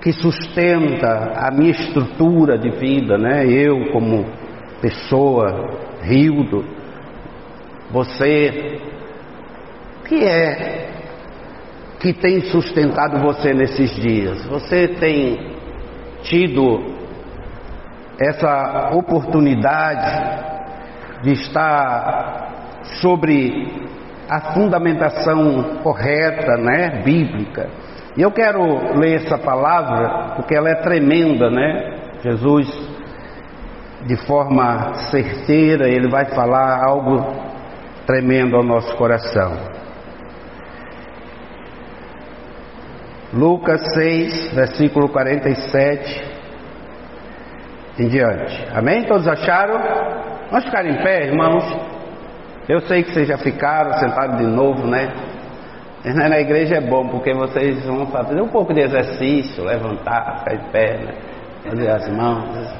que sustenta a minha estrutura de vida, né? Eu como pessoa, Rildo, você, que é que tem sustentado você nesses dias? Você tem tido essa oportunidade de estar sobre a fundamentação correta, né, bíblica. E eu quero ler essa palavra porque ela é tremenda, né? Jesus, de forma certeira, ele vai falar algo tremendo ao nosso coração. Lucas 6, versículo 47 em diante. Amém? Todos acharam? Vamos ficar em pé, irmãos? Eu sei que vocês já ficaram sentados de novo, né? Na igreja é bom, porque vocês vão fazer um pouco de exercício, levantar, ficar de pé, né? fazer as mãos.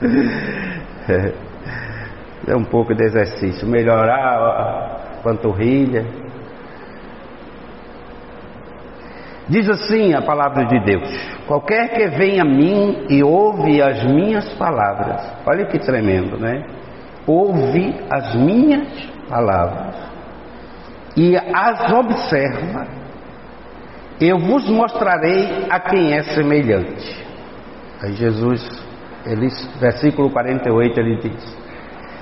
É um pouco de exercício, melhorar a panturrilha. Diz assim a palavra de Deus: Qualquer que venha a mim e ouve as minhas palavras, olha que tremendo, né? Ouve as minhas palavras e as observa, eu vos mostrarei a quem é semelhante. Aí Jesus, ele, versículo 48, ele diz: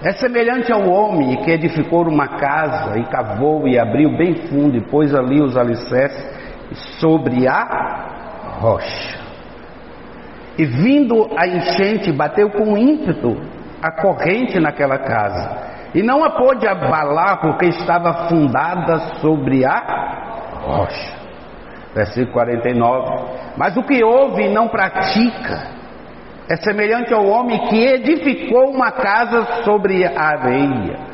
É semelhante ao homem que edificou uma casa e cavou e abriu bem fundo e pôs ali os alicerces sobre a rocha. E vindo a enchente, bateu com ímpeto a corrente naquela casa. E não a pôde abalar porque estava fundada sobre a rocha. Versículo 49. Mas o que ouve e não pratica é semelhante ao homem que edificou uma casa sobre a areia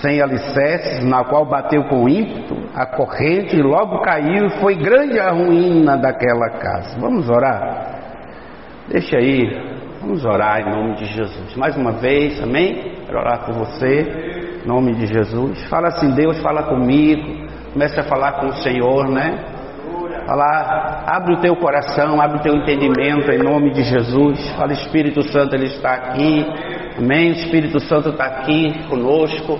sem alicerces, na qual bateu com ímpeto a corrente e logo caiu e foi grande a ruína daquela casa. Vamos orar? Deixa aí, vamos orar em nome de Jesus. Mais uma vez, amém? Quero orar por você, em nome de Jesus. Fala assim, Deus, fala comigo. Comece a falar com o Senhor, né? Falar, abre o teu coração, abre o teu entendimento em nome de Jesus. Fala, Espírito Santo, Ele está aqui. Amém? O Espírito Santo está aqui conosco.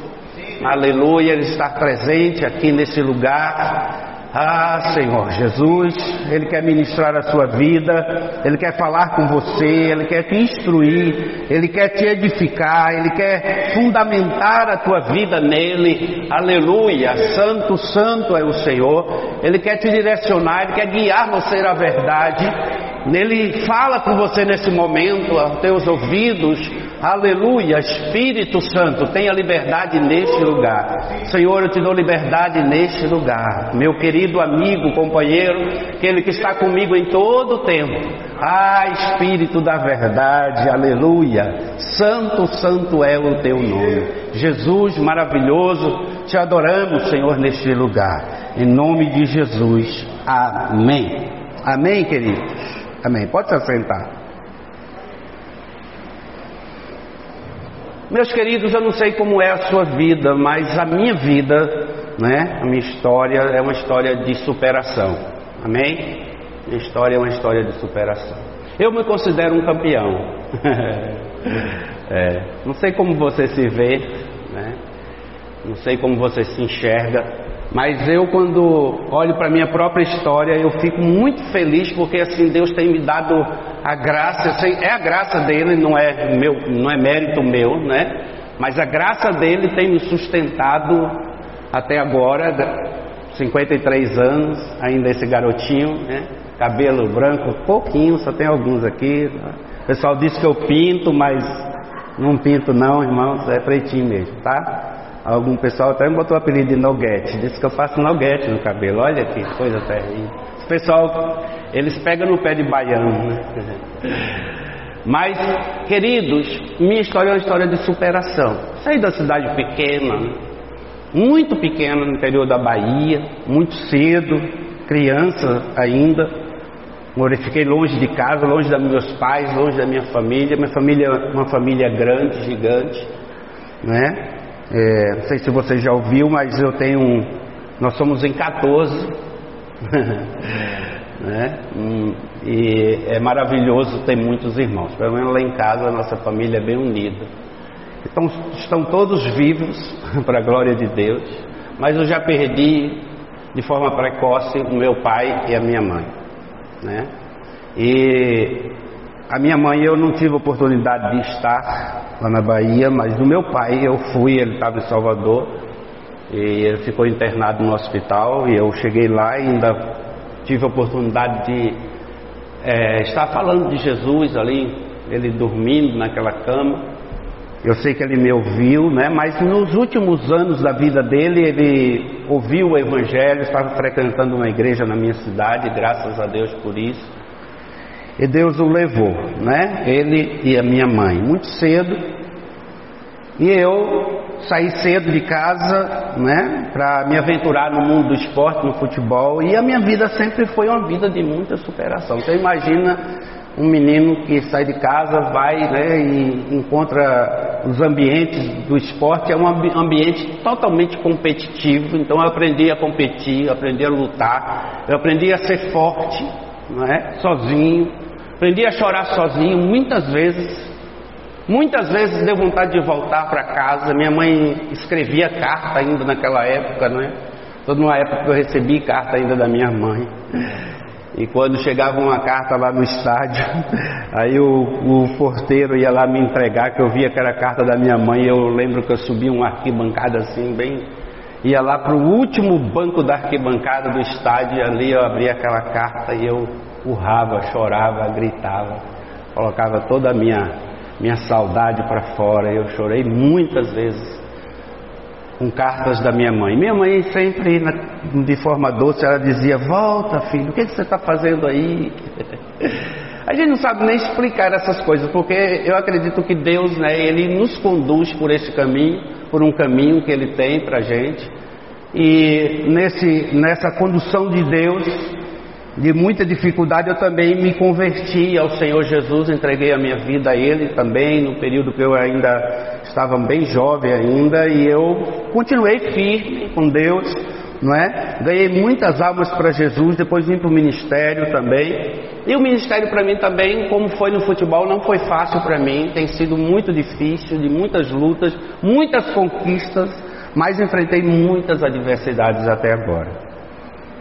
Aleluia, Ele está presente aqui nesse lugar. Ah, Senhor Jesus, Ele quer ministrar a sua vida, Ele quer falar com você, Ele quer te instruir, Ele quer te edificar, Ele quer fundamentar a tua vida nele. Aleluia, Santo, Santo é o Senhor, Ele quer te direcionar, Ele quer guiar você à verdade. Ele fala com você nesse momento, aos teus ouvidos, Aleluia, Espírito Santo, tenha liberdade neste lugar. Senhor, eu te dou liberdade neste lugar. Meu querido amigo, companheiro, aquele que está comigo em todo o tempo. Ah, Espírito da verdade, aleluia. Santo, santo é o teu nome. Jesus maravilhoso, te adoramos, Senhor, neste lugar. Em nome de Jesus. Amém. Amém, queridos. Amém. Pode se assentar. Meus queridos, eu não sei como é a sua vida, mas a minha vida, né, a minha história é uma história de superação. Amém? Minha história é uma história de superação. Eu me considero um campeão. é, não sei como você se vê, né? Não sei como você se enxerga, mas eu quando olho para a minha própria história, eu fico muito feliz porque assim Deus tem me dado a graça, é a graça dele, não é meu, não é mérito meu, né? Mas a graça dele tem me sustentado até agora, 53 anos, ainda esse garotinho, né? Cabelo branco, pouquinho, só tem alguns aqui. O pessoal diz que eu pinto, mas não pinto não, irmãos, é pretinho mesmo, tá? Algum pessoal até me botou o apelido de Noguete, disse que eu faço Noguete no cabelo, olha que coisa terrível pessoal, eles pegam no pé de baiano. Né? Mas, queridos, minha história é uma história de superação. Saí da cidade pequena, muito pequena no interior da Bahia, muito cedo, criança ainda. Fiquei longe de casa, longe dos meus pais, longe da minha família. Minha família é uma família grande, gigante, né? É, não sei se você já ouviu, mas eu tenho um, nós somos em 14 né? E é maravilhoso ter muitos irmãos. Pelo menos lá em casa a nossa família é bem unida. Então estão todos vivos para a glória de Deus, mas eu já perdi de forma precoce o meu pai e a minha mãe, né? E a minha mãe eu não tive oportunidade de estar lá na Bahia, mas o meu pai eu fui, ele estava em Salvador e ele ficou internado no hospital e eu cheguei lá e ainda tive oportunidade de é, estar falando de Jesus ali, ele dormindo naquela cama. Eu sei que ele me ouviu, né? Mas nos últimos anos da vida dele, ele ouviu o Evangelho, estava frequentando uma igreja na minha cidade, graças a Deus por isso. E Deus o levou, né? Ele e a minha mãe, muito cedo. E eu saí cedo de casa, né? Para me aventurar no mundo do esporte, no futebol. E a minha vida sempre foi uma vida de muita superação. Você imagina um menino que sai de casa, vai né, e encontra os ambientes do esporte, é um ambiente totalmente competitivo, então eu aprendi a competir, aprendi a lutar, eu aprendi a ser forte, não é? sozinho, Aprendi a chorar sozinho muitas vezes. Muitas vezes deu vontade de voltar para casa. Minha mãe escrevia carta ainda naquela época, não é? Uma época que eu recebi carta ainda da minha mãe. E quando chegava uma carta lá no estádio, aí o, o, porteiro ia lá me entregar, que eu via que era carta da minha mãe. Eu lembro que eu subi uma arquibancada assim, bem. Ia lá para o último banco da arquibancada do estádio, e ali eu abria aquela carta e eu urrava, chorava, gritava, colocava toda a minha, minha saudade para fora. Eu chorei muitas vezes com cartas da minha mãe. Minha mãe sempre, de forma doce, ela dizia: Volta, filho, o que, você está fazendo aí? A gente não sabe nem explicar essas coisas, porque eu acredito que Deus, né, Ele nos conduz por esse caminho, por um caminho que Ele tem para gente. E nesse, nessa condução de Deus, de muita dificuldade, eu também me converti ao Senhor Jesus, entreguei a minha vida a Ele também, no período que eu ainda estava bem jovem ainda, e eu continuei firme com Deus, não é? Ganhei muitas almas para Jesus, depois vim para o ministério também. E o ministério para mim também, como foi no futebol, não foi fácil para mim, tem sido muito difícil, de muitas lutas, muitas conquistas, mas enfrentei muitas adversidades até agora.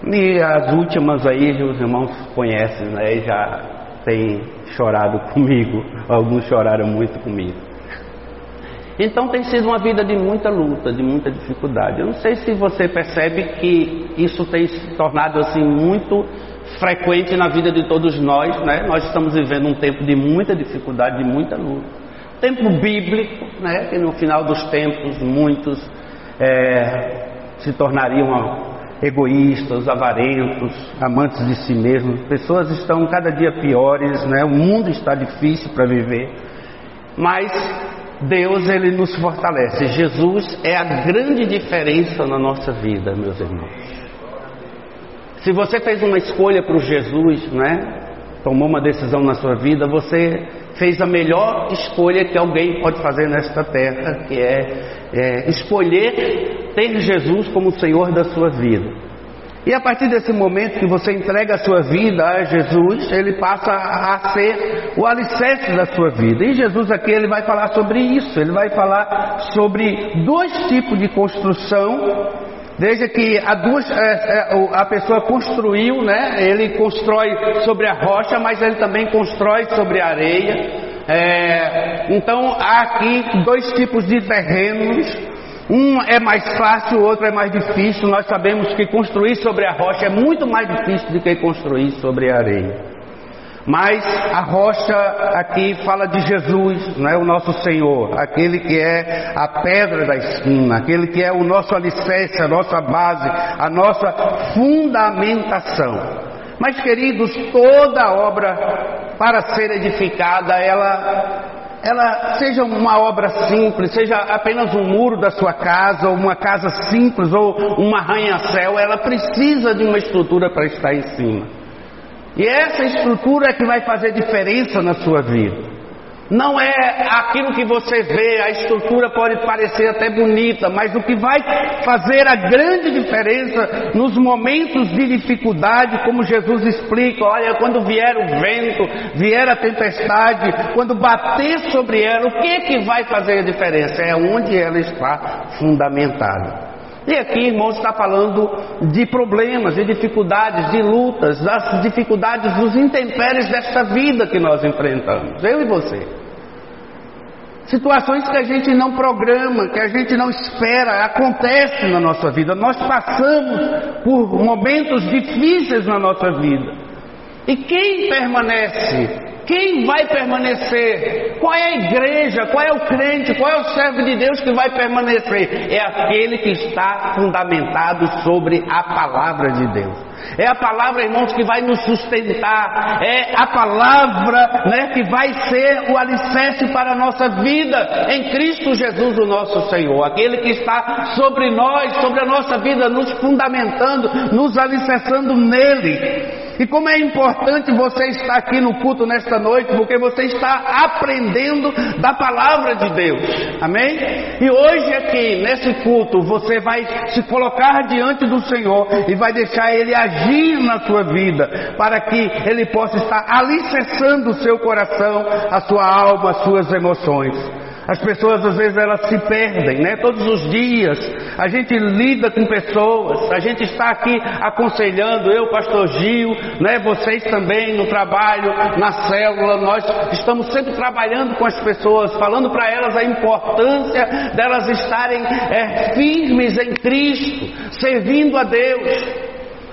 E as últimas aí os irmãos conhecem, né? Já têm chorado comigo, alguns choraram muito comigo. Então tem sido uma vida de muita luta, de muita dificuldade. Eu não sei se você percebe que isso tem se tornado assim muito frequente na vida de todos nós, né? Nós estamos vivendo um tempo de muita dificuldade, de muita luta. Tempo bíblico, né? Que no final dos tempos muitos é, se tornariam egoístas, avarentos, amantes de si mesmos. Pessoas estão cada dia piores, né? O mundo está difícil para viver. Mas Deus ele nos fortalece. Jesus é a grande diferença na nossa vida, meus irmãos. Se você fez uma escolha para o Jesus, né? Tomou uma decisão na sua vida, você fez a melhor escolha que alguém pode fazer nesta terra, que é, é escolher ter Jesus como Senhor da sua vida. E a partir desse momento que você entrega a sua vida a Jesus, ele passa a ser o alicerce da sua vida. E Jesus aqui ele vai falar sobre isso. Ele vai falar sobre dois tipos de construção Veja que a, duas, é, é, a pessoa construiu, né? Ele constrói sobre a rocha, mas ele também constrói sobre a areia. É, então há aqui dois tipos de terrenos. Um é mais fácil, o outro é mais difícil. Nós sabemos que construir sobre a rocha é muito mais difícil do que construir sobre a areia. Mas a rocha aqui fala de Jesus, não é o nosso Senhor, aquele que é a pedra da esquina, aquele que é o nosso alicerce, a nossa base, a nossa fundamentação. Mas queridos, toda obra para ser edificada, ela ela seja uma obra simples, seja apenas um muro da sua casa, ou uma casa simples, ou um arranha-céu, ela precisa de uma estrutura para estar em cima. E essa estrutura é que vai fazer diferença na sua vida. Não é aquilo que você vê, a estrutura pode parecer até bonita, mas o que vai fazer a grande diferença nos momentos de dificuldade, como Jesus explica, olha, quando vier o vento, vier a tempestade, quando bater sobre ela, o que é que vai fazer a diferença? É onde ela está fundamentada. E aqui, irmãos, está falando de problemas, de dificuldades, de lutas, das dificuldades, dos intempéries desta vida que nós enfrentamos, eu e você. Situações que a gente não programa, que a gente não espera, acontecem na nossa vida. Nós passamos por momentos difíceis na nossa vida. E quem permanece? Quem vai permanecer? Qual é a igreja? Qual é o crente? Qual é o servo de Deus que vai permanecer? É aquele que está fundamentado sobre a palavra de Deus. É a palavra, irmãos, que vai nos sustentar. É a palavra né, que vai ser o alicerce para a nossa vida em Cristo Jesus, o nosso Senhor. Aquele que está sobre nós, sobre a nossa vida, nos fundamentando, nos alicerçando nele. E como é importante você estar aqui no culto nesta noite, porque você está aprendendo da palavra de Deus. Amém? E hoje aqui, nesse culto, você vai se colocar diante do Senhor e vai deixar Ele agir na sua vida, para que Ele possa estar alicerçando o seu coração, a sua alma, as suas emoções. As pessoas às vezes elas se perdem, né? Todos os dias a gente lida com pessoas, a gente está aqui aconselhando, eu, pastor Gil, né? Vocês também no trabalho, na célula, nós estamos sempre trabalhando com as pessoas, falando para elas a importância delas estarem é, firmes em Cristo, servindo a Deus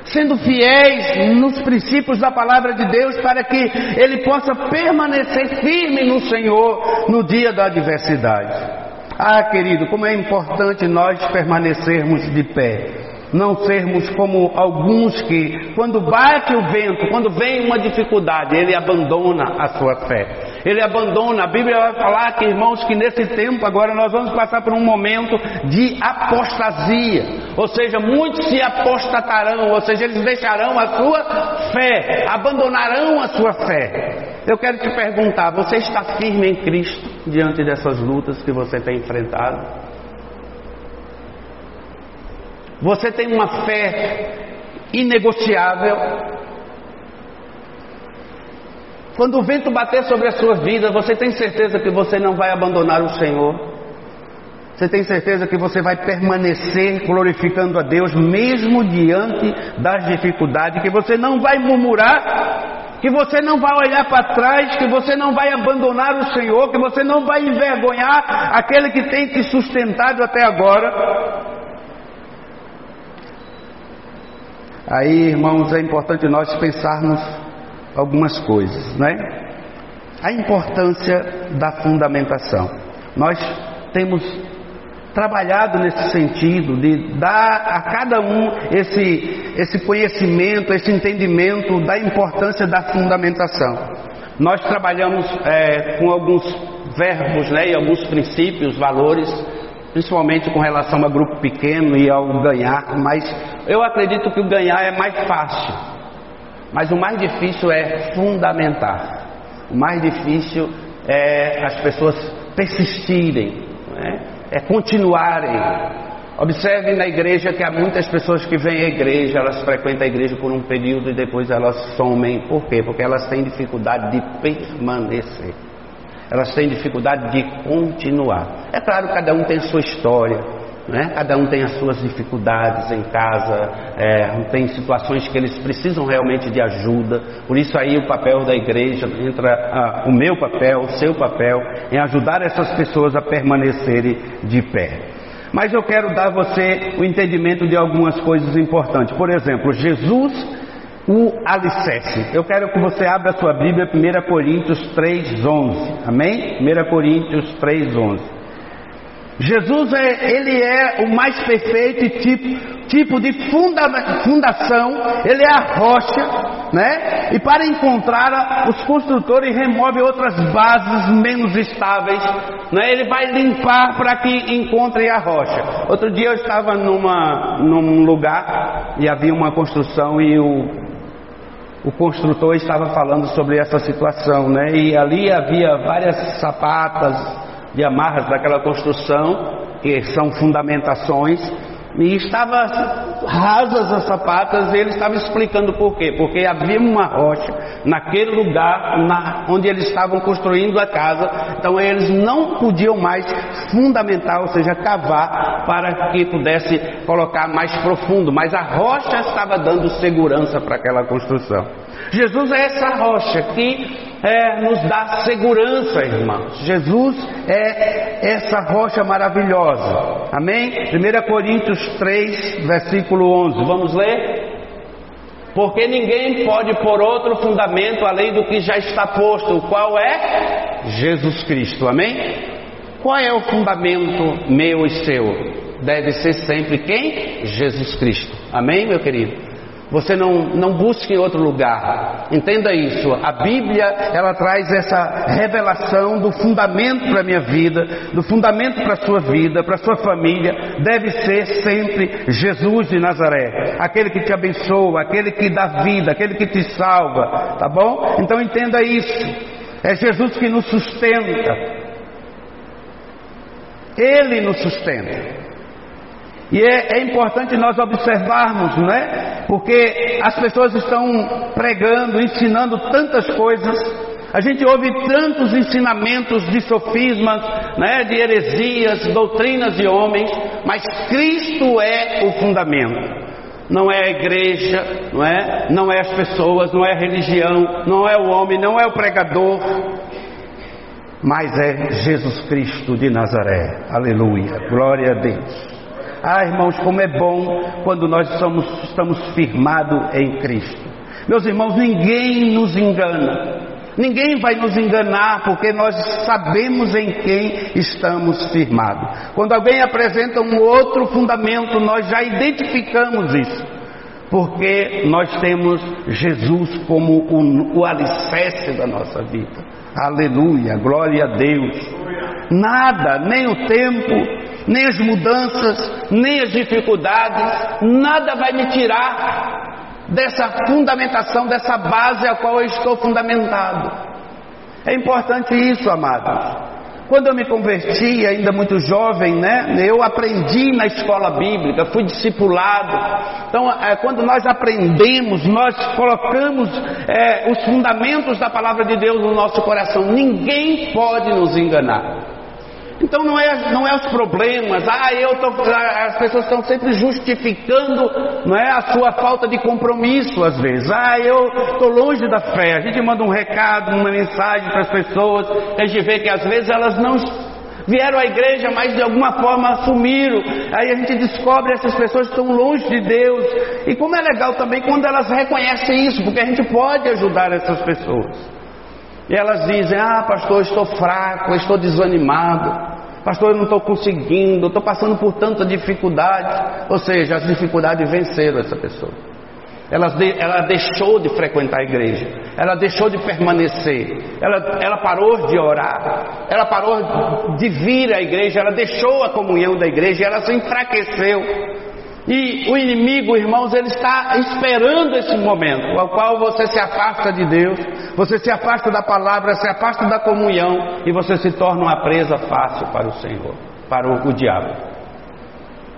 sendo fiéis nos princípios da palavra de Deus, para que ele possa permanecer firme no Senhor no dia da adversidade. Ah, querido, como é importante nós permanecermos de pé não sermos como alguns que, quando bate o vento, quando vem uma dificuldade, ele abandona a sua fé. Ele abandona. A Bíblia vai falar que, irmãos, que nesse tempo agora nós vamos passar por um momento de apostasia. Ou seja, muitos se apostatarão, ou seja, eles deixarão a sua fé, abandonarão a sua fé. Eu quero te perguntar: você está firme em Cristo diante dessas lutas que você tem enfrentado? Você tem uma fé inegociável. Quando o vento bater sobre a sua vida, você tem certeza que você não vai abandonar o Senhor? Você tem certeza que você vai permanecer glorificando a Deus mesmo diante das dificuldades, que você não vai murmurar, que você não vai olhar para trás, que você não vai abandonar o Senhor, que você não vai envergonhar aquele que tem te sustentado até agora. Aí, irmãos, é importante nós pensarmos algumas coisas, né? A importância da fundamentação. Nós temos trabalhado nesse sentido de dar a cada um esse, esse conhecimento, esse entendimento da importância da fundamentação. Nós trabalhamos é, com alguns verbos né, e alguns princípios, valores principalmente com relação a grupo pequeno e ao ganhar, mas eu acredito que o ganhar é mais fácil, mas o mais difícil é fundamentar, o mais difícil é as pessoas persistirem, é? é continuarem. Observe na igreja que há muitas pessoas que vêm à igreja, elas frequentam a igreja por um período e depois elas somem. Por quê? Porque elas têm dificuldade de permanecer elas têm dificuldade de continuar. É claro, cada um tem sua história, né? cada um tem as suas dificuldades em casa, é, tem situações que eles precisam realmente de ajuda. Por isso aí o papel da igreja entra ah, o meu papel, o seu papel, em ajudar essas pessoas a permanecerem de pé. Mas eu quero dar você o entendimento de algumas coisas importantes. Por exemplo, Jesus o alicerce. Eu quero que você abra a sua Bíblia, 1 Coríntios 3,11. Amém? 1 Coríntios 3,11. Jesus é, ele é o mais perfeito tipo, tipo de funda, fundação, ele é a rocha, né? E para encontrar os construtores remove outras bases menos estáveis, né? Ele vai limpar para que encontre a rocha. Outro dia eu estava numa, num lugar e havia uma construção e o o construtor estava falando sobre essa situação, né? E ali havia várias sapatas de amarras daquela construção, que são fundamentações, e estava rasas as sapatas, e ele estava explicando por quê. Porque havia uma rocha naquele lugar na, onde eles estavam construindo a casa, então eles não podiam mais fundamentar, ou seja, cavar para que pudesse colocar mais profundo, mas a rocha estava dando segurança para aquela construção. Jesus é essa rocha que é, nos dá segurança, irmãos. Jesus é essa rocha maravilhosa. Amém? 1 Coríntios 3, versículo 11. Vamos ler? Porque ninguém pode pôr outro fundamento além do que já está posto, o qual é Jesus Cristo. Amém? Qual é o fundamento meu e seu? Deve ser sempre quem? Jesus Cristo. Amém, meu querido? Você não, não busque em outro lugar. Entenda isso. A Bíblia, ela traz essa revelação do fundamento para a minha vida, do fundamento para a sua vida, para a sua família. Deve ser sempre Jesus de Nazaré. Aquele que te abençoa, aquele que dá vida, aquele que te salva. Tá bom? Então entenda isso. É Jesus que nos sustenta. Ele nos sustenta. E é, é, importante nós observarmos, não é? Porque as pessoas estão pregando, ensinando tantas coisas. A gente ouve tantos ensinamentos de sofismas, né, de heresias, doutrinas de homens, mas Cristo é o fundamento. Não é a igreja, não é? Não é as pessoas, não é a religião, não é o homem, não é o pregador, mas é Jesus Cristo de Nazaré. Aleluia. Glória a Deus. Ah, irmãos, como é bom quando nós somos, estamos firmados em Cristo. Meus irmãos, ninguém nos engana. Ninguém vai nos enganar porque nós sabemos em quem estamos firmados. Quando alguém apresenta um outro fundamento, nós já identificamos isso. Porque nós temos Jesus como o, o alicerce da nossa vida. Aleluia, glória a Deus. Nada, nem o tempo, nem as mudanças, nem as dificuldades, nada vai me tirar dessa fundamentação, dessa base a qual eu estou fundamentado. É importante isso, amados. Quando eu me converti, ainda muito jovem, né? Eu aprendi na escola bíblica, fui discipulado. Então, é, quando nós aprendemos, nós colocamos é, os fundamentos da palavra de Deus no nosso coração. Ninguém pode nos enganar. Então não é, não é os problemas, ah, eu tô, as pessoas estão sempre justificando não é, a sua falta de compromisso às vezes. Ah, eu estou longe da fé. A gente manda um recado, uma mensagem para as pessoas, a gente vê que às vezes elas não vieram à igreja, mas de alguma forma sumiram. Aí a gente descobre essas pessoas estão longe de Deus. E como é legal também quando elas reconhecem isso, porque a gente pode ajudar essas pessoas. E elas dizem: Ah, pastor, estou fraco, estou desanimado. Pastor, eu não estou conseguindo, estou passando por tanta dificuldade. Ou seja, as dificuldades venceram essa pessoa. Ela, ela deixou de frequentar a igreja, ela deixou de permanecer, ela, ela parou de orar, ela parou de vir à igreja, ela deixou a comunhão da igreja, ela se enfraqueceu. E o inimigo, irmãos, ele está esperando esse momento, ao qual você se afasta de Deus, você se afasta da palavra, se afasta da comunhão e você se torna uma presa fácil para o Senhor, para o, o diabo.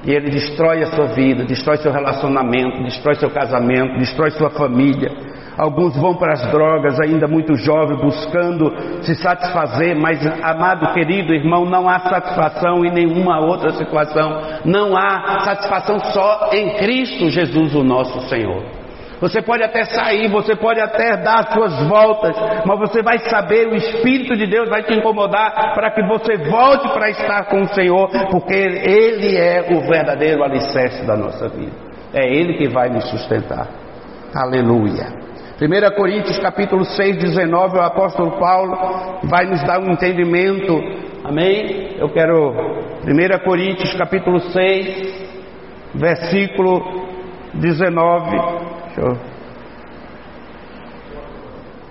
E ele destrói a sua vida, destrói seu relacionamento, destrói seu casamento, destrói sua família. Alguns vão para as drogas ainda muito jovens, buscando se satisfazer, mas, amado querido irmão, não há satisfação em nenhuma outra situação. Não há satisfação só em Cristo Jesus, o nosso Senhor. Você pode até sair, você pode até dar as suas voltas, mas você vai saber, o Espírito de Deus vai te incomodar para que você volte para estar com o Senhor, porque Ele é o verdadeiro alicerce da nossa vida. É Ele que vai nos sustentar. Aleluia. 1 Coríntios capítulo 6, 19, o apóstolo Paulo vai nos dar um entendimento. Amém? Eu quero 1 Coríntios capítulo 6, versículo 19. Deixa eu.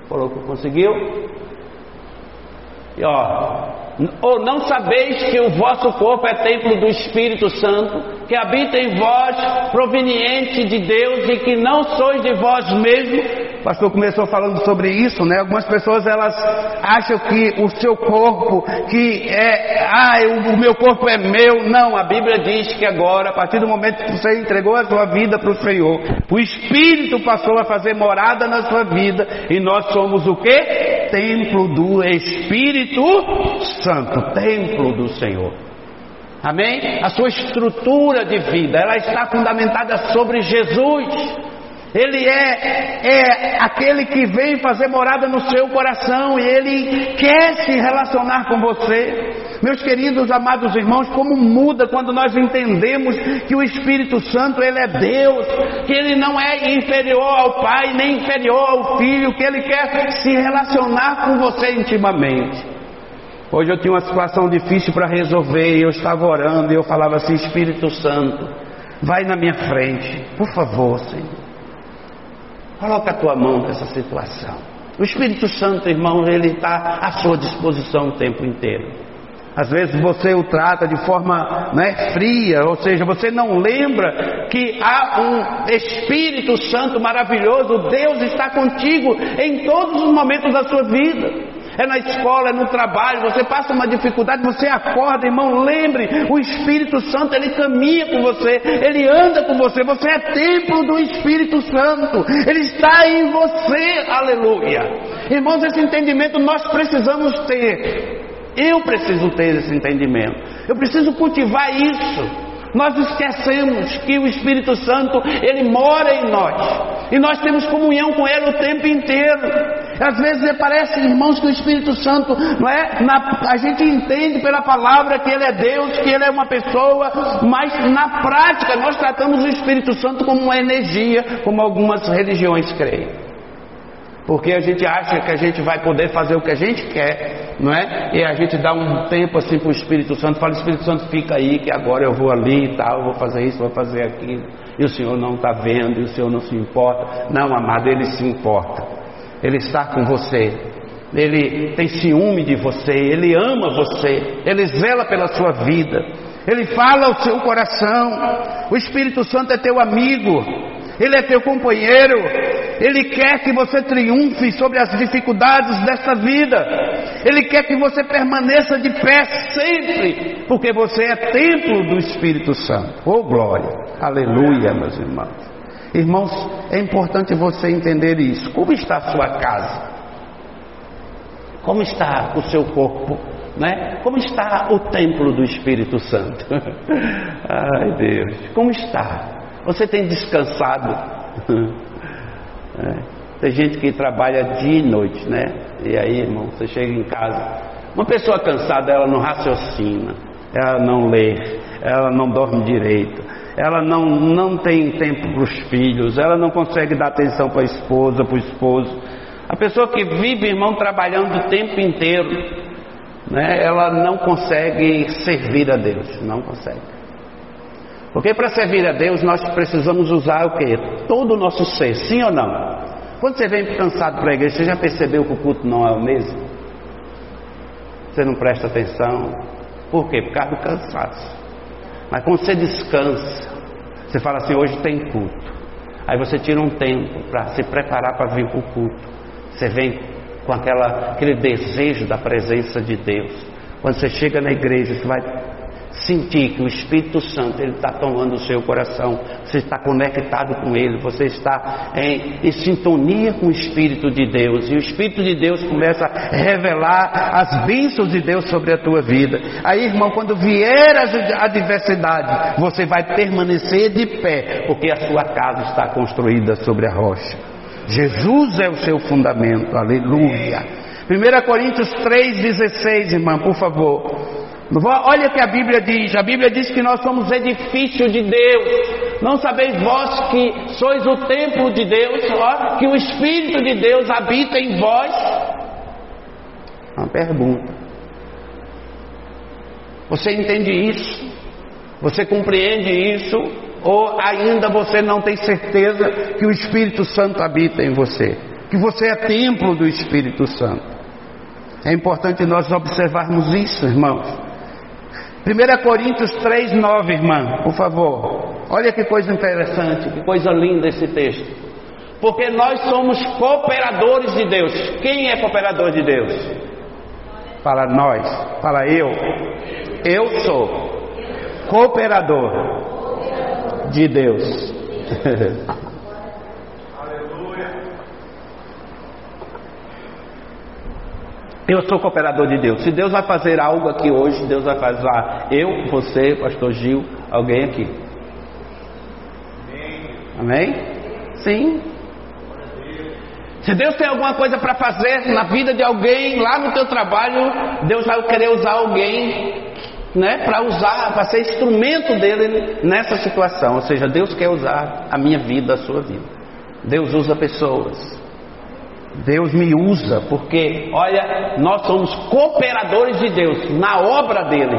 Colocou, conseguiu? E ó, ou não sabeis que o vosso corpo é templo do Espírito Santo, que habita em vós, proveniente de Deus, e que não sois de vós mesmos, pastor começou falando sobre isso, né? Algumas pessoas elas acham que o seu corpo, que é, ah, o, o meu corpo é meu. Não, a Bíblia diz que agora, a partir do momento que você entregou a sua vida para o Senhor, o Espírito passou a fazer morada na sua vida e nós somos o que? Templo do Espírito Santo, templo do Senhor. Amém? A sua estrutura de vida, ela está fundamentada sobre Jesus. Ele é, é aquele que vem fazer morada no seu coração e ele quer se relacionar com você. Meus queridos amados irmãos, como muda quando nós entendemos que o Espírito Santo ele é Deus, que ele não é inferior ao Pai nem inferior ao Filho, que ele quer se relacionar com você intimamente. Hoje eu tinha uma situação difícil para resolver e eu estava orando e eu falava assim: Espírito Santo, vai na minha frente, por favor, Senhor. Coloca a tua mão nessa situação. O Espírito Santo, irmão, ele está à sua disposição o tempo inteiro. Às vezes você o trata de forma né, fria, ou seja, você não lembra que há um Espírito Santo maravilhoso, Deus está contigo em todos os momentos da sua vida é na escola, é no trabalho, você passa uma dificuldade, você acorda, irmão, lembre, o Espírito Santo, ele caminha com você, ele anda com você, você é templo do Espírito Santo, ele está em você, aleluia. Irmãos, esse entendimento nós precisamos ter. Eu preciso ter esse entendimento. Eu preciso cultivar isso. Nós esquecemos que o Espírito Santo, ele mora em nós. E nós temos comunhão com ele o tempo inteiro. Às vezes parece, irmãos, que o Espírito Santo, não é? Na, a gente entende pela palavra que ele é Deus, que ele é uma pessoa, mas na prática nós tratamos o Espírito Santo como uma energia, como algumas religiões creem. Porque a gente acha que a gente vai poder fazer o que a gente quer, não é? E a gente dá um tempo assim para o Espírito Santo, fala, Espírito Santo, fica aí, que agora eu vou ali e tal, vou fazer isso, vou fazer aquilo. E o Senhor não está vendo, e o Senhor não se importa. Não, amado, Ele se importa. Ele está com você. Ele tem ciúme de você, Ele ama você, Ele zela pela sua vida, Ele fala ao seu coração. O Espírito Santo é teu amigo, Ele é teu companheiro, ele quer que você triunfe sobre as dificuldades desta vida. Ele quer que você permaneça de pé sempre, porque você é templo do Espírito Santo. Oh glória! Aleluia, meus irmãos. Irmãos, é importante você entender isso. Como está a sua casa? Como está o seu corpo? Né? Como está o templo do Espírito Santo? Ai Deus, como está? Você tem descansado? É. Tem gente que trabalha dia e noite, né? E aí, irmão, você chega em casa. Uma pessoa cansada, ela não raciocina, ela não lê, ela não dorme direito, ela não, não tem tempo para os filhos, ela não consegue dar atenção para a esposa, para o esposo. A pessoa que vive, irmão, trabalhando o tempo inteiro, né, ela não consegue servir a Deus, não consegue. Porque para servir a Deus nós precisamos usar o que? Todo o nosso ser, sim ou não? Quando você vem cansado para a igreja, você já percebeu que o culto não é o mesmo? Você não presta atenção. Por quê? Por causa do cansaço. Mas quando você descansa, você fala assim: hoje tem culto. Aí você tira um tempo para se preparar para vir para o culto. Você vem com aquela, aquele desejo da presença de Deus. Quando você chega na igreja, você vai sentir que o Espírito Santo ele está tomando o seu coração, você está conectado com ele, você está em, em, sintonia com o Espírito de Deus, e o Espírito de Deus começa a revelar as bênçãos de Deus sobre a tua vida. Aí, irmão, quando vier a adversidade, você vai permanecer de pé, porque a sua casa está construída sobre a rocha. Jesus é o seu fundamento, aleluia. 1 Coríntios 3,16, irmã, por favor. Olha o que a Bíblia diz: a Bíblia diz que nós somos edifício de Deus. Não sabeis vós que sois o templo de Deus, ó, que o Espírito de Deus habita em vós? Uma pergunta. Você entende isso? Você compreende isso? Ou ainda você não tem certeza que o Espírito Santo habita em você? Que você é templo do Espírito Santo? É importante nós observarmos isso, irmãos. 1 Coríntios 3, 9, irmã, por favor. Olha que coisa interessante, que coisa linda esse texto. Porque nós somos cooperadores de Deus. Quem é cooperador de Deus? Fala nós, fala eu. Eu sou cooperador de Deus. Eu sou cooperador de Deus. Se Deus vai fazer algo aqui hoje, Deus vai fazer eu, você, pastor Gil, alguém aqui. Amém? Sim. Se Deus tem alguma coisa para fazer na vida de alguém, lá no teu trabalho, Deus vai querer usar alguém, né, para usar, para ser instrumento dele nessa situação. Ou seja, Deus quer usar a minha vida, a sua vida. Deus usa pessoas. Deus me usa, porque, olha, nós somos cooperadores de Deus na obra dele.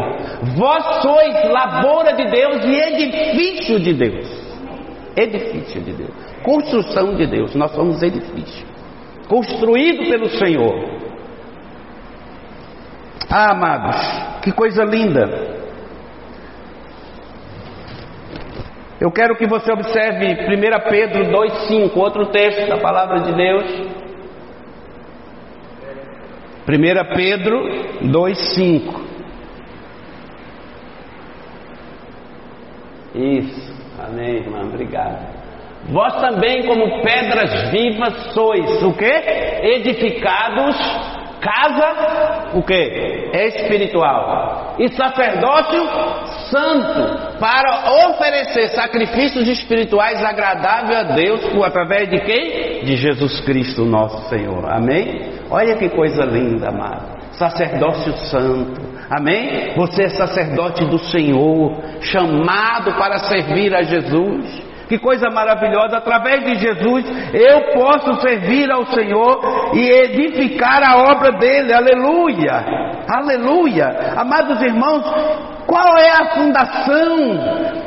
Vós sois lavoura de Deus e edifício de Deus. Edifício de Deus. Construção de Deus. Nós somos edifício. Construído pelo Senhor. Ah, amados, que coisa linda. Eu quero que você observe 1 Pedro 2,5, outro texto da palavra de Deus. 1 Pedro 2,5. Isso, amém, irmã, obrigado. Vós também, como pedras vivas, sois o que? Edificados, casa, o que? Espiritual. E sacerdócio santo, para oferecer sacrifícios espirituais agradáveis a Deus, através de quem? De Jesus Cristo, nosso Senhor. Amém? Olha que coisa linda, amado. Sacerdócio santo. Amém? Você é sacerdote do Senhor, chamado para servir a Jesus. Que coisa maravilhosa, através de Jesus eu posso servir ao Senhor e edificar a obra dele. Aleluia! Aleluia! Amados irmãos, qual é a fundação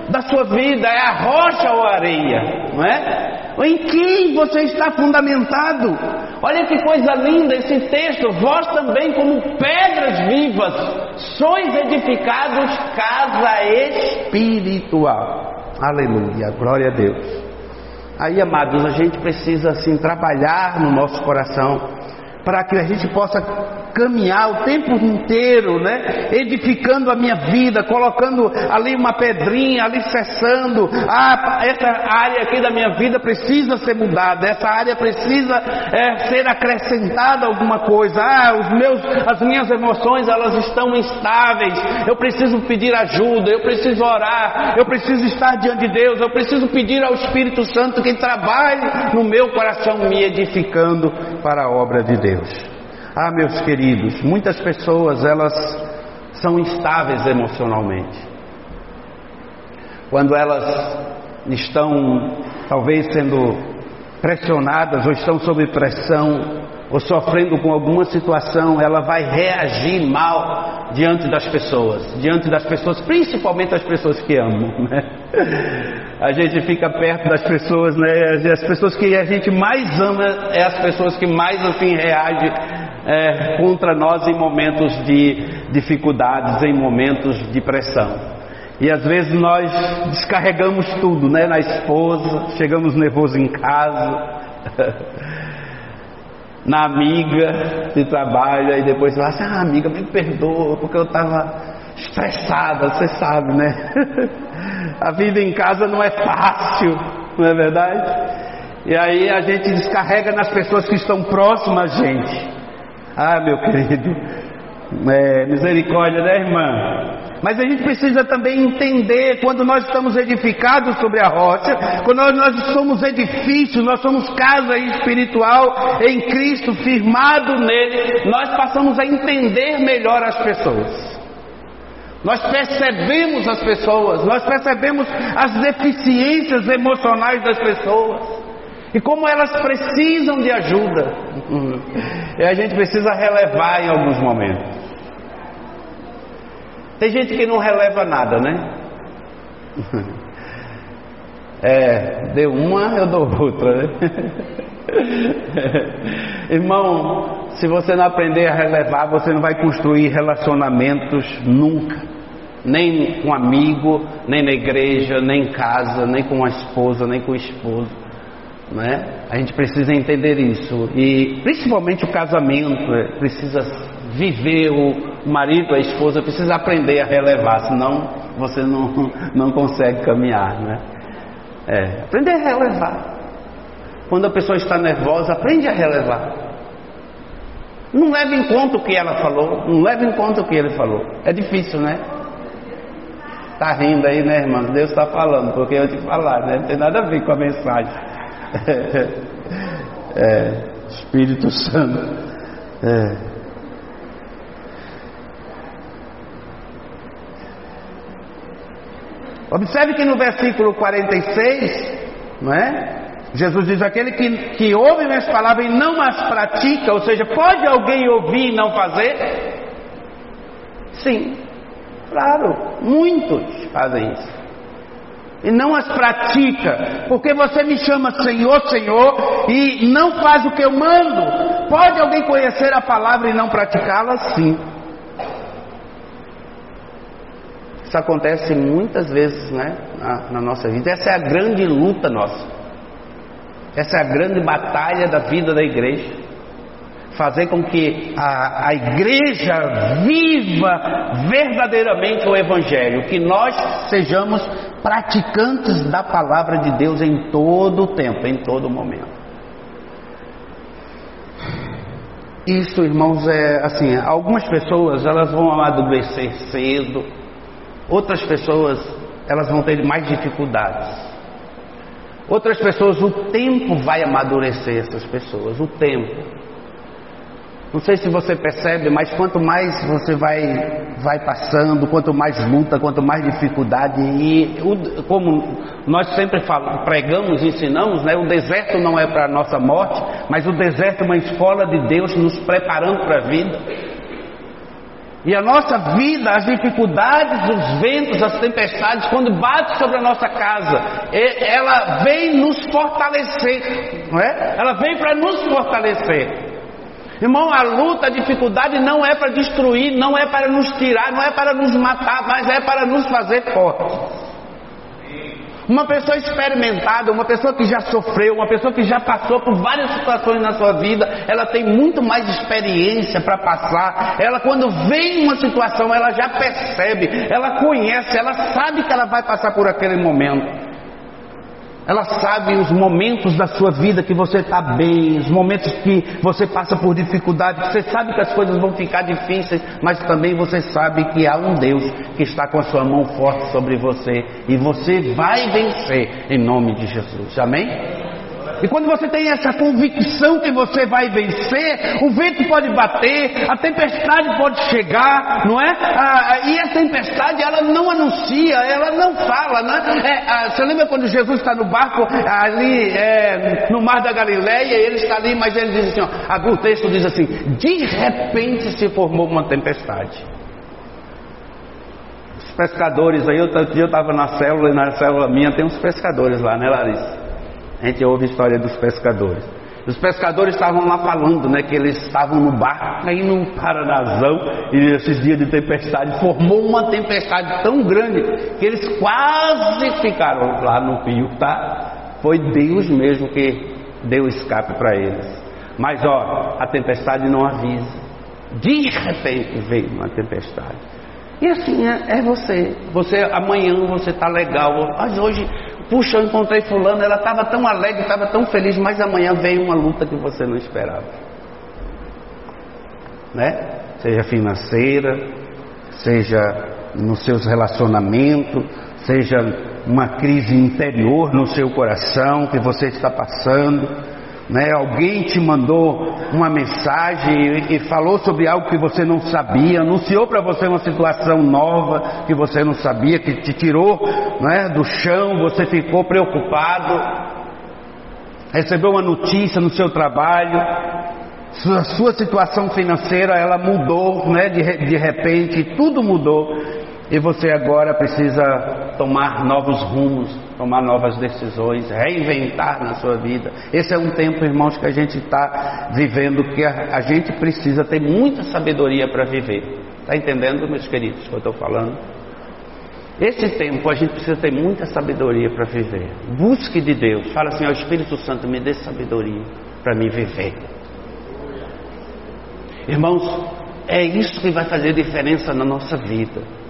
da sua vida? É a rocha ou a areia? Não é? Em quem você está fundamentado? Olha que coisa linda esse texto. Vós também, como pedras vivas, sois edificados casa espiritual. Aleluia, glória a Deus. Aí, amados, a gente precisa assim trabalhar no nosso coração para que a gente possa caminhar o tempo inteiro, né? Edificando a minha vida, colocando ali uma pedrinha, ali cessando. Ah, essa área aqui da minha vida precisa ser mudada, essa área precisa é, ser acrescentada alguma coisa. Ah, os meus, as minhas emoções elas estão instáveis. Eu preciso pedir ajuda, eu preciso orar, eu preciso estar diante de Deus, eu preciso pedir ao Espírito Santo que trabalhe no meu coração, me edificando para a obra de Deus. Deus. Ah, meus queridos, muitas pessoas elas são instáveis emocionalmente. Quando elas estão talvez sendo pressionadas ou estão sob pressão ou sofrendo com alguma situação, ela vai reagir mal diante das pessoas, diante das pessoas, principalmente as pessoas que amam. Né? A gente fica perto das pessoas, né? As pessoas que a gente mais ama é as pessoas que mais assim reagem é, contra nós em momentos de dificuldades, em momentos de pressão. E às vezes nós descarregamos tudo, né? Na esposa, chegamos nervoso em casa. na amiga de trabalho, e depois fala assim, ah amiga, me perdoa, porque eu estava estressada, você sabe, né? a vida em casa não é fácil, não é verdade? E aí a gente descarrega nas pessoas que estão próximas a gente. Ah, meu querido, é, misericórdia, né, irmã? Mas a gente precisa também entender quando nós estamos edificados sobre a rocha, quando nós, nós somos edifícios, nós somos casa espiritual em Cristo, firmado nele, nós passamos a entender melhor as pessoas. Nós percebemos as pessoas, nós percebemos as deficiências emocionais das pessoas e como elas precisam de ajuda. E a gente precisa relevar em alguns momentos. Tem gente que não releva nada, né? É, deu uma, eu dou outra, né? Irmão, se você não aprender a relevar, você não vai construir relacionamentos nunca. Nem com amigo, nem na igreja, nem em casa, nem com a esposa, nem com o esposo. né? A gente precisa entender isso e principalmente o casamento é, precisa viver o marido, a esposa precisa aprender a relevar, senão você não, não consegue caminhar, né? É, aprender a relevar. Quando a pessoa está nervosa, aprende a relevar. Não leve em conta o que ela falou, não leve em conta o que ele falou. É difícil, né? Tá rindo aí, né, irmão? Deus está falando, porque eu te falar, né? Não tem nada a ver com a mensagem. é, Espírito Santo. É. Observe que no versículo 46, não é? Jesus diz: aquele que, que ouve minhas palavras e não as pratica, ou seja, pode alguém ouvir e não fazer? Sim, claro, muitos fazem isso. E não as pratica, porque você me chama Senhor, Senhor, e não faz o que eu mando. Pode alguém conhecer a palavra e não praticá-la? Sim. Isso acontece muitas vezes né, na, na nossa vida. Essa é a grande luta nossa. Essa é a grande batalha da vida da igreja. Fazer com que a, a igreja viva verdadeiramente o Evangelho, que nós sejamos praticantes da palavra de Deus em todo o tempo, em todo momento. Isso, irmãos, é assim, algumas pessoas elas vão amadurecer cedo, outras pessoas elas vão ter mais dificuldades. Outras pessoas, o tempo vai amadurecer essas pessoas, o tempo. Não sei se você percebe, mas quanto mais você vai, vai passando, quanto mais luta, quanto mais dificuldade, e como nós sempre falamos, pregamos, ensinamos, né, o deserto não é para a nossa morte, mas o deserto é uma escola de Deus nos preparando para a vida. E a nossa vida, as dificuldades, os ventos, as tempestades, quando bate sobre a nossa casa, ela vem nos fortalecer, não é? Ela vem para nos fortalecer. Irmão, a luta, a dificuldade não é para destruir, não é para nos tirar, não é para nos matar, mas é para nos fazer fortes. Uma pessoa experimentada, uma pessoa que já sofreu, uma pessoa que já passou por várias situações na sua vida, ela tem muito mais experiência para passar. Ela, quando vem uma situação, ela já percebe, ela conhece, ela sabe que ela vai passar por aquele momento. Ela sabe os momentos da sua vida que você está bem, os momentos que você passa por dificuldade. Você sabe que as coisas vão ficar difíceis, mas também você sabe que há um Deus que está com a sua mão forte sobre você e você vai vencer em nome de Jesus. Amém? E quando você tem essa convicção que você vai vencer, o vento pode bater, a tempestade pode chegar, não é? Ah, e a tempestade ela não anuncia, ela não fala, né? É, ah, você lembra quando Jesus está no barco ali é, no mar da Galileia, ele está ali, mas ele diz assim, ó, o texto diz assim: de repente se formou uma tempestade pescadores aí, eu estava na célula, e na célula minha tem uns pescadores lá, né Larissa? A gente ouve a história dos pescadores. Os pescadores estavam lá falando, né, que eles estavam no barco, aí num paranazão, e esses dias de tempestade, formou uma tempestade tão grande, que eles quase ficaram lá no rio, tá? Foi Deus mesmo que deu escape para eles. Mas ó, a tempestade não avisa. De repente veio uma tempestade. E assim é, é você. Você amanhã você está legal, mas hoje Puxa, eu encontrei fulano, ela estava tão alegre, estava tão feliz, mas amanhã veio uma luta que você não esperava. Né? Seja financeira, seja nos seus relacionamentos, seja uma crise interior no seu coração que você está passando né? Alguém te mandou uma mensagem e, e falou sobre algo que você não sabia, anunciou para você uma situação nova que você não sabia, que te tirou né, do chão, você ficou preocupado, recebeu uma notícia no seu trabalho, sua, sua situação financeira ela mudou, né, de, de repente, tudo mudou e você agora precisa tomar novos rumos, tomar novas decisões, reinventar na sua vida. Esse é um tempo, irmãos, que a gente está vivendo, que a, a, gente precisa ter muita sabedoria para viver. Está entendendo, meus queridos, o que eu estou falando? Esse tempo a gente precisa ter muita sabedoria para viver. Busque de Deus. Fala assim: ó Espírito Santo, me dê sabedoria para me viver. Irmãos, é isso que vai fazer diferença na nossa vida.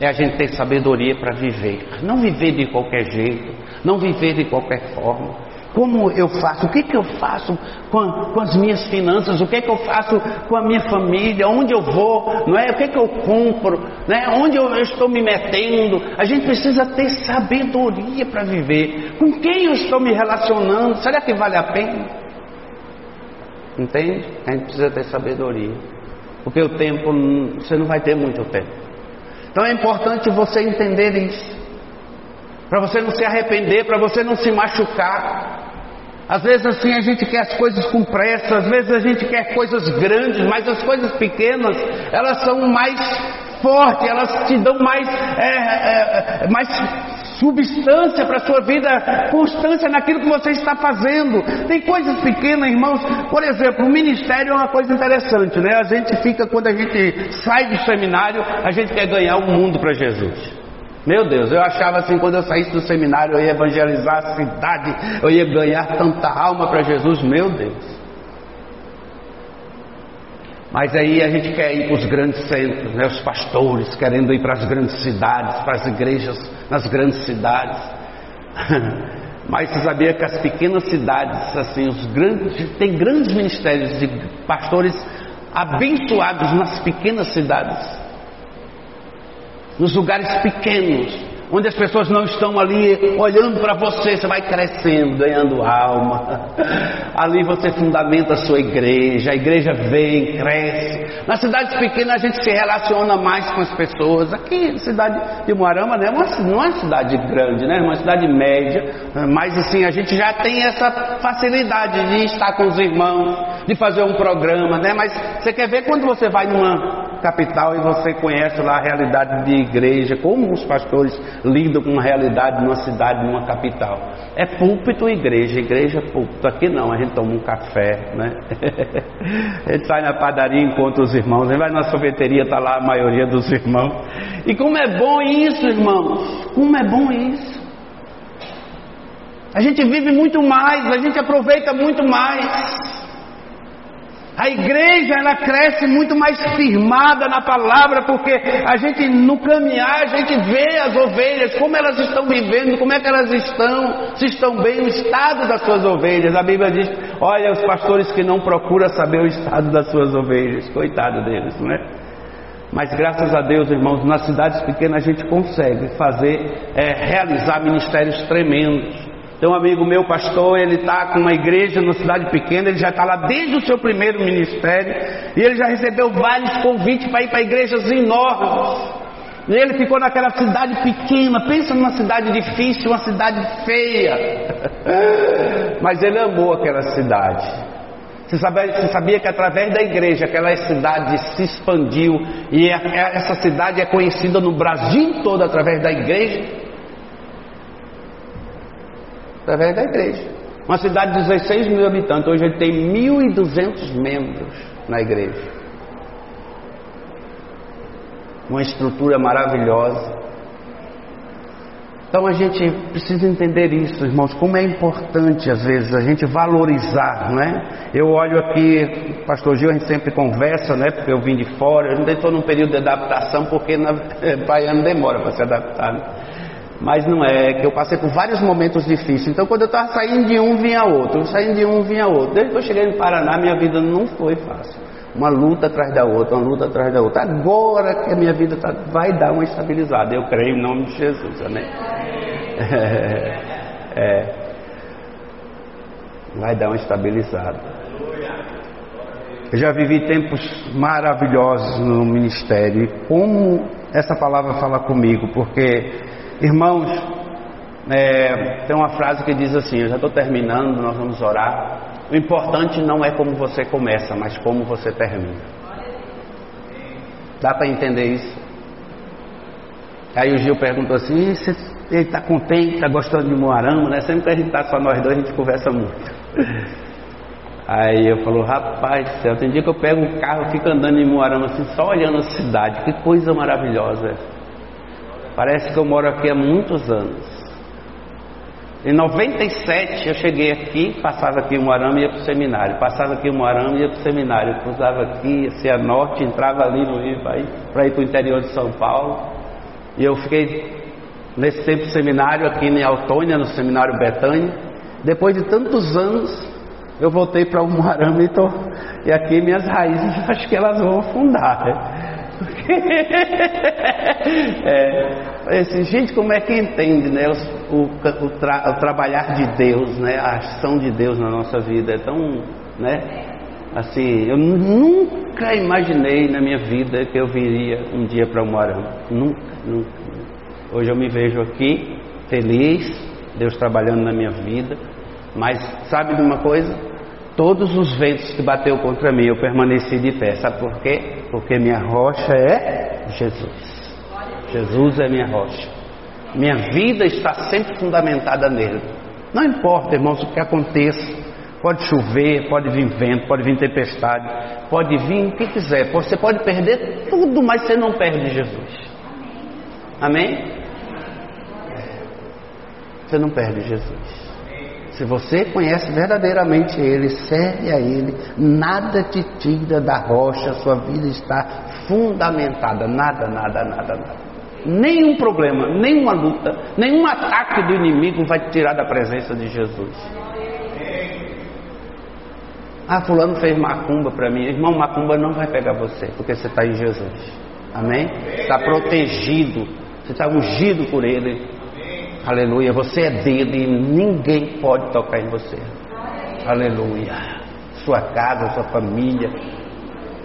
É a gente ter sabedoria para viver. Não viver de qualquer jeito, não viver de qualquer forma. Como eu faço? O que, que eu faço com, com, as minhas finanças? O que, que eu faço com a minha família? Onde eu vou? Não é? O que, que eu compro? Né? Onde eu, eu estou me metendo? A gente precisa ter sabedoria para viver. Com quem eu estou me relacionando? Será que vale a pena? Entende? A gente precisa ter sabedoria. Porque o tempo, você não vai ter muito tempo. Então é importante você entender isso. Para você não se arrepender, para você não se machucar. Às vezes assim a gente quer as coisas com pressa, às vezes a gente quer coisas grandes, mas as coisas pequenas, elas são mais fortes, elas te dão mais, é, é, é mais substância para a sua vida, constância naquilo que você está fazendo. Tem coisas pequenas, irmãos. Por exemplo, o ministério é uma coisa interessante, né? A gente fica, quando a gente sai do seminário, a gente quer ganhar o mundo para Jesus. Meu Deus, eu achava assim, quando eu saísse do seminário, eu ia evangelizar a cidade, eu ia ganhar tanta alma para Jesus, meu Deus. Mas aí a gente quer ir para os grandes centros, né? os pastores querendo ir para as grandes cidades, para as igrejas nas grandes cidades. Mas você sabia que as pequenas cidades, assim, os grandes, tem grandes ministérios de pastores abençoados nas pequenas cidades nos lugares pequenos, onde as pessoas não estão ali olhando para você, você vai crescendo, ganhando alma. Ali você fundamenta a sua igreja, a igreja vem, cresce. Nas cidades pequenas a gente se relaciona mais com as pessoas. Aqui, cidade de Moarama, né, uma, não é uma cidade grande, né, é uma cidade média, mas assim, a gente já tem essa facilidade de estar com os irmãos, de fazer um programa, né, mas você quer ver quando você vai numa capital e você conhece lá a realidade de igreja, como os pastores lidam com uma realidade numa cidade, numa capital. É púlpito igreja, igreja púlpito. Aqui não, a gente toma um café, né? a gente sai na padaria, encontra os irmãos, a gente vai na sorveteria, está lá a maioria dos irmãos. E como é bom isso, irmãos? Como é bom isso? A gente vive muito mais, a gente aproveita muito mais. A igreja ela cresce muito mais firmada na palavra, porque a gente no caminhar a gente vê as ovelhas, como elas estão vivendo, como é que elas estão, se estão bem, o estado das suas ovelhas. A Bíblia diz: olha os pastores que não procuram saber o estado das suas ovelhas, coitado deles, não é? Mas graças a Deus, irmãos, nas cidades pequenas a gente consegue fazer, é, realizar ministérios tremendos. Tem um amigo meu, pastor, ele está com uma igreja numa cidade pequena, ele já está lá desde o seu primeiro ministério, e ele já recebeu vários convites para ir para igrejas enormes. E ele ficou naquela cidade pequena, pensa numa cidade difícil, uma cidade feia. Mas ele amou aquela cidade. Você sabia, você sabia, que através da igreja aquela cidade se expandiu e essa cidade é conhecida no Brasil todo através da igreja? Através da igreja. Uma cidade de 16 mil habitantes, hoje ele tem 1.200 membros na igreja. Uma estrutura maravilhosa. Então a gente precisa entender isso, irmãos, como é importante às vezes a gente valorizar, não é? Eu olho aqui, pastor Gil, a gente sempre conversa, né? Porque eu vim de fora, eu ainda estou num período de adaptação, porque na baiano demora para se adaptar. Né? Mas não é, que eu passei por vários momentos difíceis. Então, quando eu estava saindo de um, vinha outro. Saindo de um, vinha outro. Desde que eu cheguei no Paraná, minha vida não foi fácil. Uma luta atrás da outra, uma luta atrás da outra. Agora que a minha vida tá, vai dar uma estabilizada. Eu creio em nome de Jesus, amém? É, é, vai dar uma estabilizada. Eu já vivi tempos maravilhosos no ministério. E como essa palavra fala comigo, porque Irmãos, é, tem uma frase que diz assim: Eu já estou terminando, nós vamos orar. O importante não é como você começa, mas como você termina. Dá para entender isso? Aí o Gil perguntou assim: ele está contente, está gostando de Moarama, né? Sempre que a gente está só nós dois, a gente conversa muito. Aí eu falo, rapaz do céu, tem dia que eu pego um carro, fico andando em Moarama assim, só olhando a cidade, que coisa maravilhosa. Parece que eu moro aqui há muitos anos. Em 97 eu cheguei aqui, passava aqui um arame e ia para o seminário. Passava aqui um arame e ia para o seminário. Cruzava aqui, ia a norte, entrava ali no Rio para ir para o interior de São Paulo. E eu fiquei nesse tempo seminário aqui em Autônia, no seminário Betânia. Depois de tantos anos, eu voltei para o Moarama e, tô, e aqui minhas raízes acho que elas vão afundar. Né? É, assim, gente, como é que entende né, o, o, tra, o, trabalhar de Deus, né, a ação de Deus na nossa vida? É tão, né, assim, eu nunca imaginei na minha vida que eu viria um dia para Moarama. Nunca, nunca, nunca. Hoje eu me vejo aqui, feliz, Deus trabalhando na minha vida, mas sabe de uma coisa? Todos os ventos que bateu contra mim, eu permaneci de pé. Sabe por quê? Porque minha rocha é Jesus. Jesus é minha rocha. Minha vida está sempre fundamentada nele. Não importa, irmãos, o que aconteça. Pode chover, pode vir vento, pode vir tempestade, pode vir o que quiser. Você pode perder tudo, mas você não perde Jesus. Amém? Você não perde Jesus. Se você conhece verdadeiramente Ele, serve a Ele, nada te tira da rocha, sua vida está fundamentada. Nada, nada, nada, nada. Nenhum problema, nenhuma luta, nenhum ataque do inimigo vai te tirar da presença de Jesus. Ah, fulano fez macumba para mim. Irmão, macumba não vai pegar você, porque você está em Jesus. Amém? Está protegido. Você está ungido por Ele. Aleluia. Você é dele e ninguém pode tocar em você. Aleluia. Sua casa, sua família.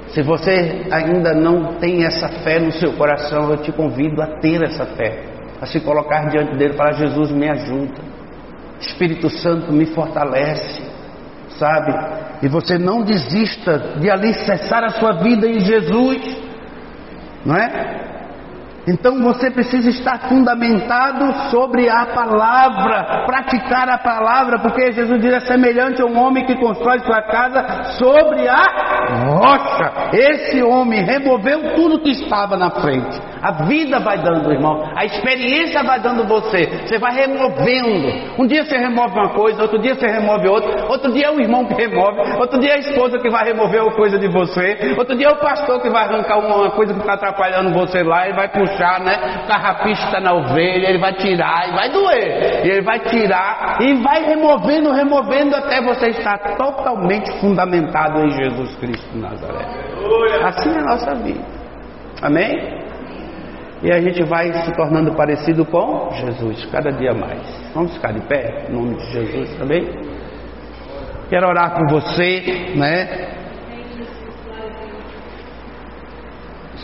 Se você ainda não tem essa fé no seu coração, eu te convido a ter essa fé. A se colocar diante dele e falar: Jesus, me ajuda. Espírito Santo me fortalece. Sabe? E você não desista de alicerçar a sua vida em Jesus. Não é? Então você precisa estar fundamentado sobre a palavra, praticar a palavra, porque Jesus diz é semelhante a um homem que constrói sua casa sobre a rocha. Esse homem removeu tudo que estava na frente. A vida vai dando, irmão, a experiência vai dando você. Você vai removendo. Um dia você remove uma coisa, outro dia você remove outra, outro dia é o irmão que remove, outro dia é a esposa que vai remover uma coisa de você, outro dia é o pastor que vai arrancar uma coisa que está atrapalhando você lá e vai puxar puxar, né? O carrapicho está na ovelha, ele vai tirar e vai doer. E ele vai tirar e vai removendo, removendo até você estar totalmente fundamentado em Jesus Cristo de Nazaré. Assim é a nossa vida. Amém? E a gente vai se tornando parecido com Jesus cada dia mais. Vamos ficar de pé, em nome de Jesus também. Quero orar por você, né?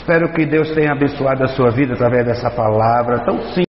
Espero que Deus tenha abençoado a sua vida através dessa palavra tão simples.